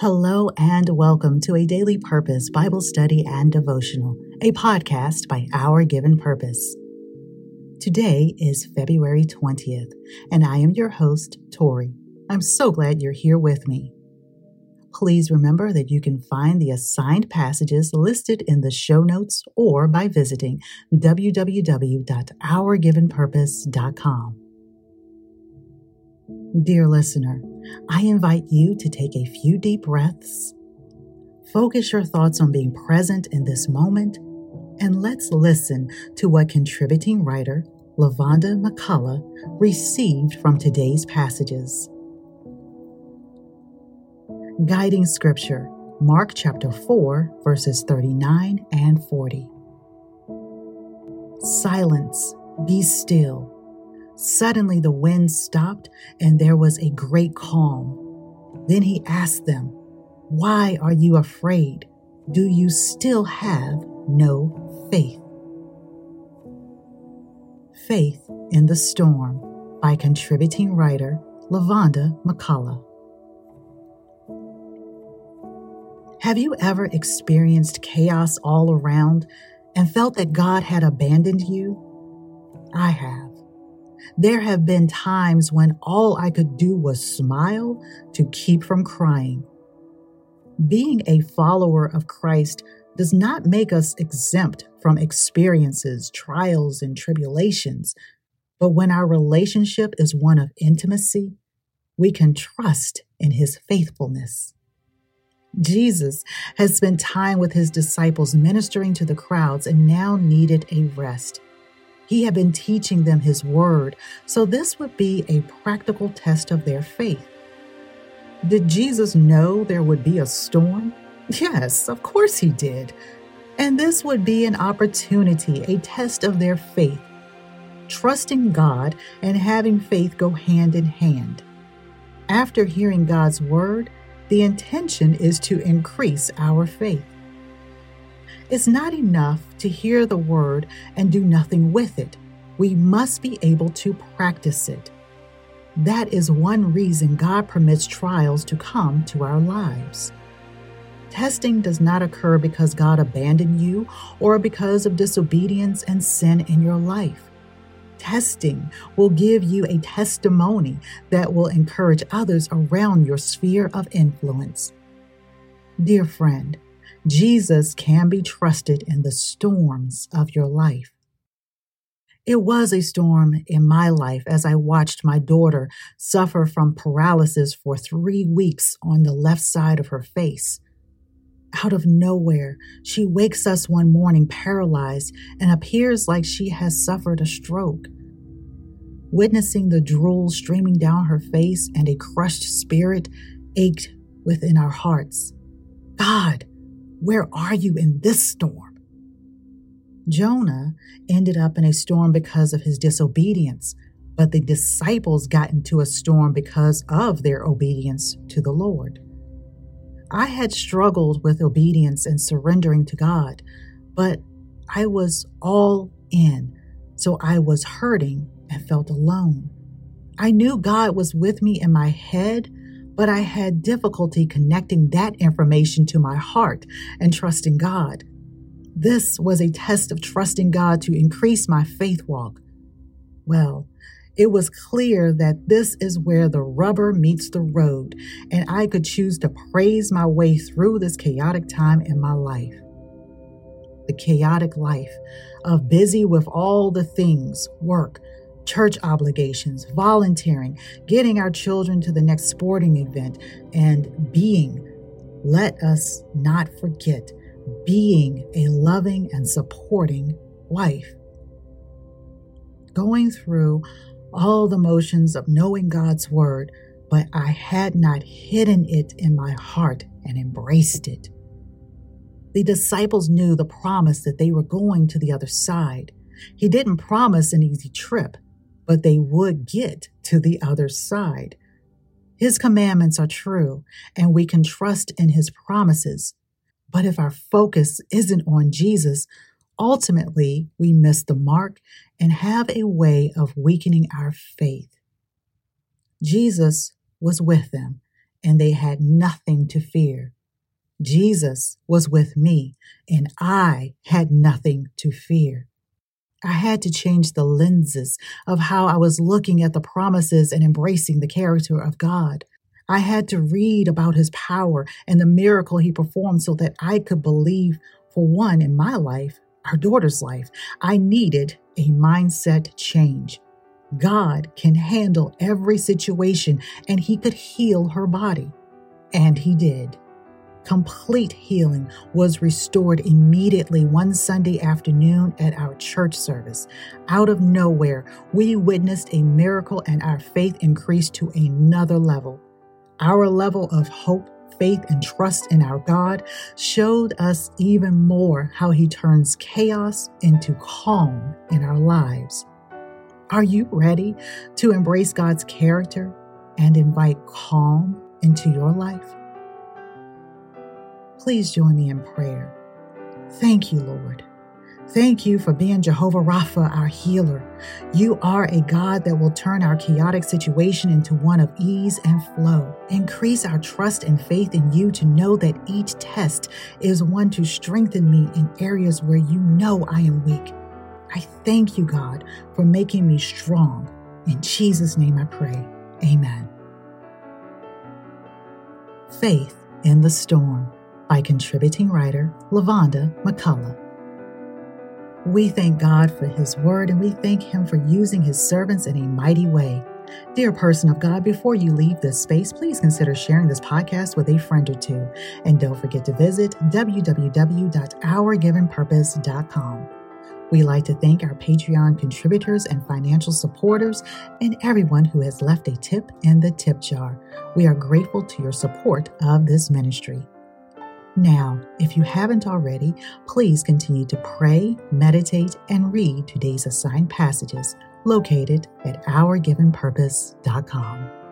Hello and welcome to a Daily Purpose Bible Study and Devotional, a podcast by Our Given Purpose. Today is February 20th, and I am your host, Tori. I'm so glad you're here with me. Please remember that you can find the assigned passages listed in the show notes or by visiting www.ourgivenpurpose.com. Dear listener, I invite you to take a few deep breaths, focus your thoughts on being present in this moment, and let's listen to what contributing writer LaVonda McCullough received from today's passages. Guiding Scripture, Mark chapter 4, verses 39 and 40. Silence, be still. Suddenly the wind stopped and there was a great calm. Then he asked them, Why are you afraid? Do you still have no faith? Faith in the Storm by contributing writer LaVonda McCullough. Have you ever experienced chaos all around and felt that God had abandoned you? I have. There have been times when all I could do was smile to keep from crying. Being a follower of Christ does not make us exempt from experiences, trials, and tribulations. But when our relationship is one of intimacy, we can trust in his faithfulness. Jesus has spent time with his disciples ministering to the crowds and now needed a rest. He had been teaching them his word, so this would be a practical test of their faith. Did Jesus know there would be a storm? Yes, of course he did. And this would be an opportunity, a test of their faith. Trusting God and having faith go hand in hand. After hearing God's word, the intention is to increase our faith. It's not enough to hear the word and do nothing with it. We must be able to practice it. That is one reason God permits trials to come to our lives. Testing does not occur because God abandoned you or because of disobedience and sin in your life. Testing will give you a testimony that will encourage others around your sphere of influence. Dear friend, Jesus can be trusted in the storms of your life. It was a storm in my life as I watched my daughter suffer from paralysis for three weeks on the left side of her face. Out of nowhere, she wakes us one morning paralyzed and appears like she has suffered a stroke. Witnessing the drool streaming down her face and a crushed spirit ached within our hearts. God, where are you in this storm? Jonah ended up in a storm because of his disobedience, but the disciples got into a storm because of their obedience to the Lord. I had struggled with obedience and surrendering to God, but I was all in, so I was hurting and felt alone. I knew God was with me in my head, but I had difficulty connecting that information to my heart and trusting God. This was a test of trusting God to increase my faith walk. Well, it was clear that this is where the rubber meets the road, and I could choose to praise my way through this chaotic time in my life. The chaotic life of busy with all the things work, church obligations, volunteering, getting our children to the next sporting event, and being, let us not forget, being a loving and supporting wife. Going through all the motions of knowing God's word, but I had not hidden it in my heart and embraced it. The disciples knew the promise that they were going to the other side. He didn't promise an easy trip but they would get to the other side. His commandments are true, and we can trust in his promises. But if our focus isn't on Jesus, ultimately we miss the mark and have a way of weakening our faith. Jesus was with them, and they had nothing to fear. Jesus was with me, and I had nothing to fear. I had to change the lenses of how I was looking at the promises and embracing the character of God. I had to read about his power and the miracle he performed so that I could believe, for one, in my life, our daughter's life, I needed a mindset change. God can handle every situation and he could heal her body. And he did. Complete healing was restored immediately one Sunday afternoon at our church service. Out of nowhere, we witnessed a miracle and our faith increased to another level. Our level of hope, faith, and trust in our God showed us even more how He turns chaos into calm in our lives. Are you ready to embrace God's character and invite calm into your life? Please join me in prayer. Thank you, Lord. Thank you for being Jehovah Rapha, our healer. You are a God that will turn our chaotic situation into one of ease and flow. Increase our trust and faith in you to know that each test is one to strengthen me in areas where you know I am weak. I thank you, God, for making me strong. In Jesus' name I pray. Amen. Faith in the Storm by contributing writer Lavonda McCullough. We thank God for His word and we thank Him for using His servants in a mighty way. Dear person of God, before you leave this space, please consider sharing this podcast with a friend or two. And don't forget to visit www.ourgivenpurpose.com. We like to thank our Patreon contributors and financial supporters and everyone who has left a tip in the tip jar. We are grateful to your support of this ministry. Now, if you haven't already, please continue to pray, meditate, and read today's assigned passages located at ourgivenpurpose.com.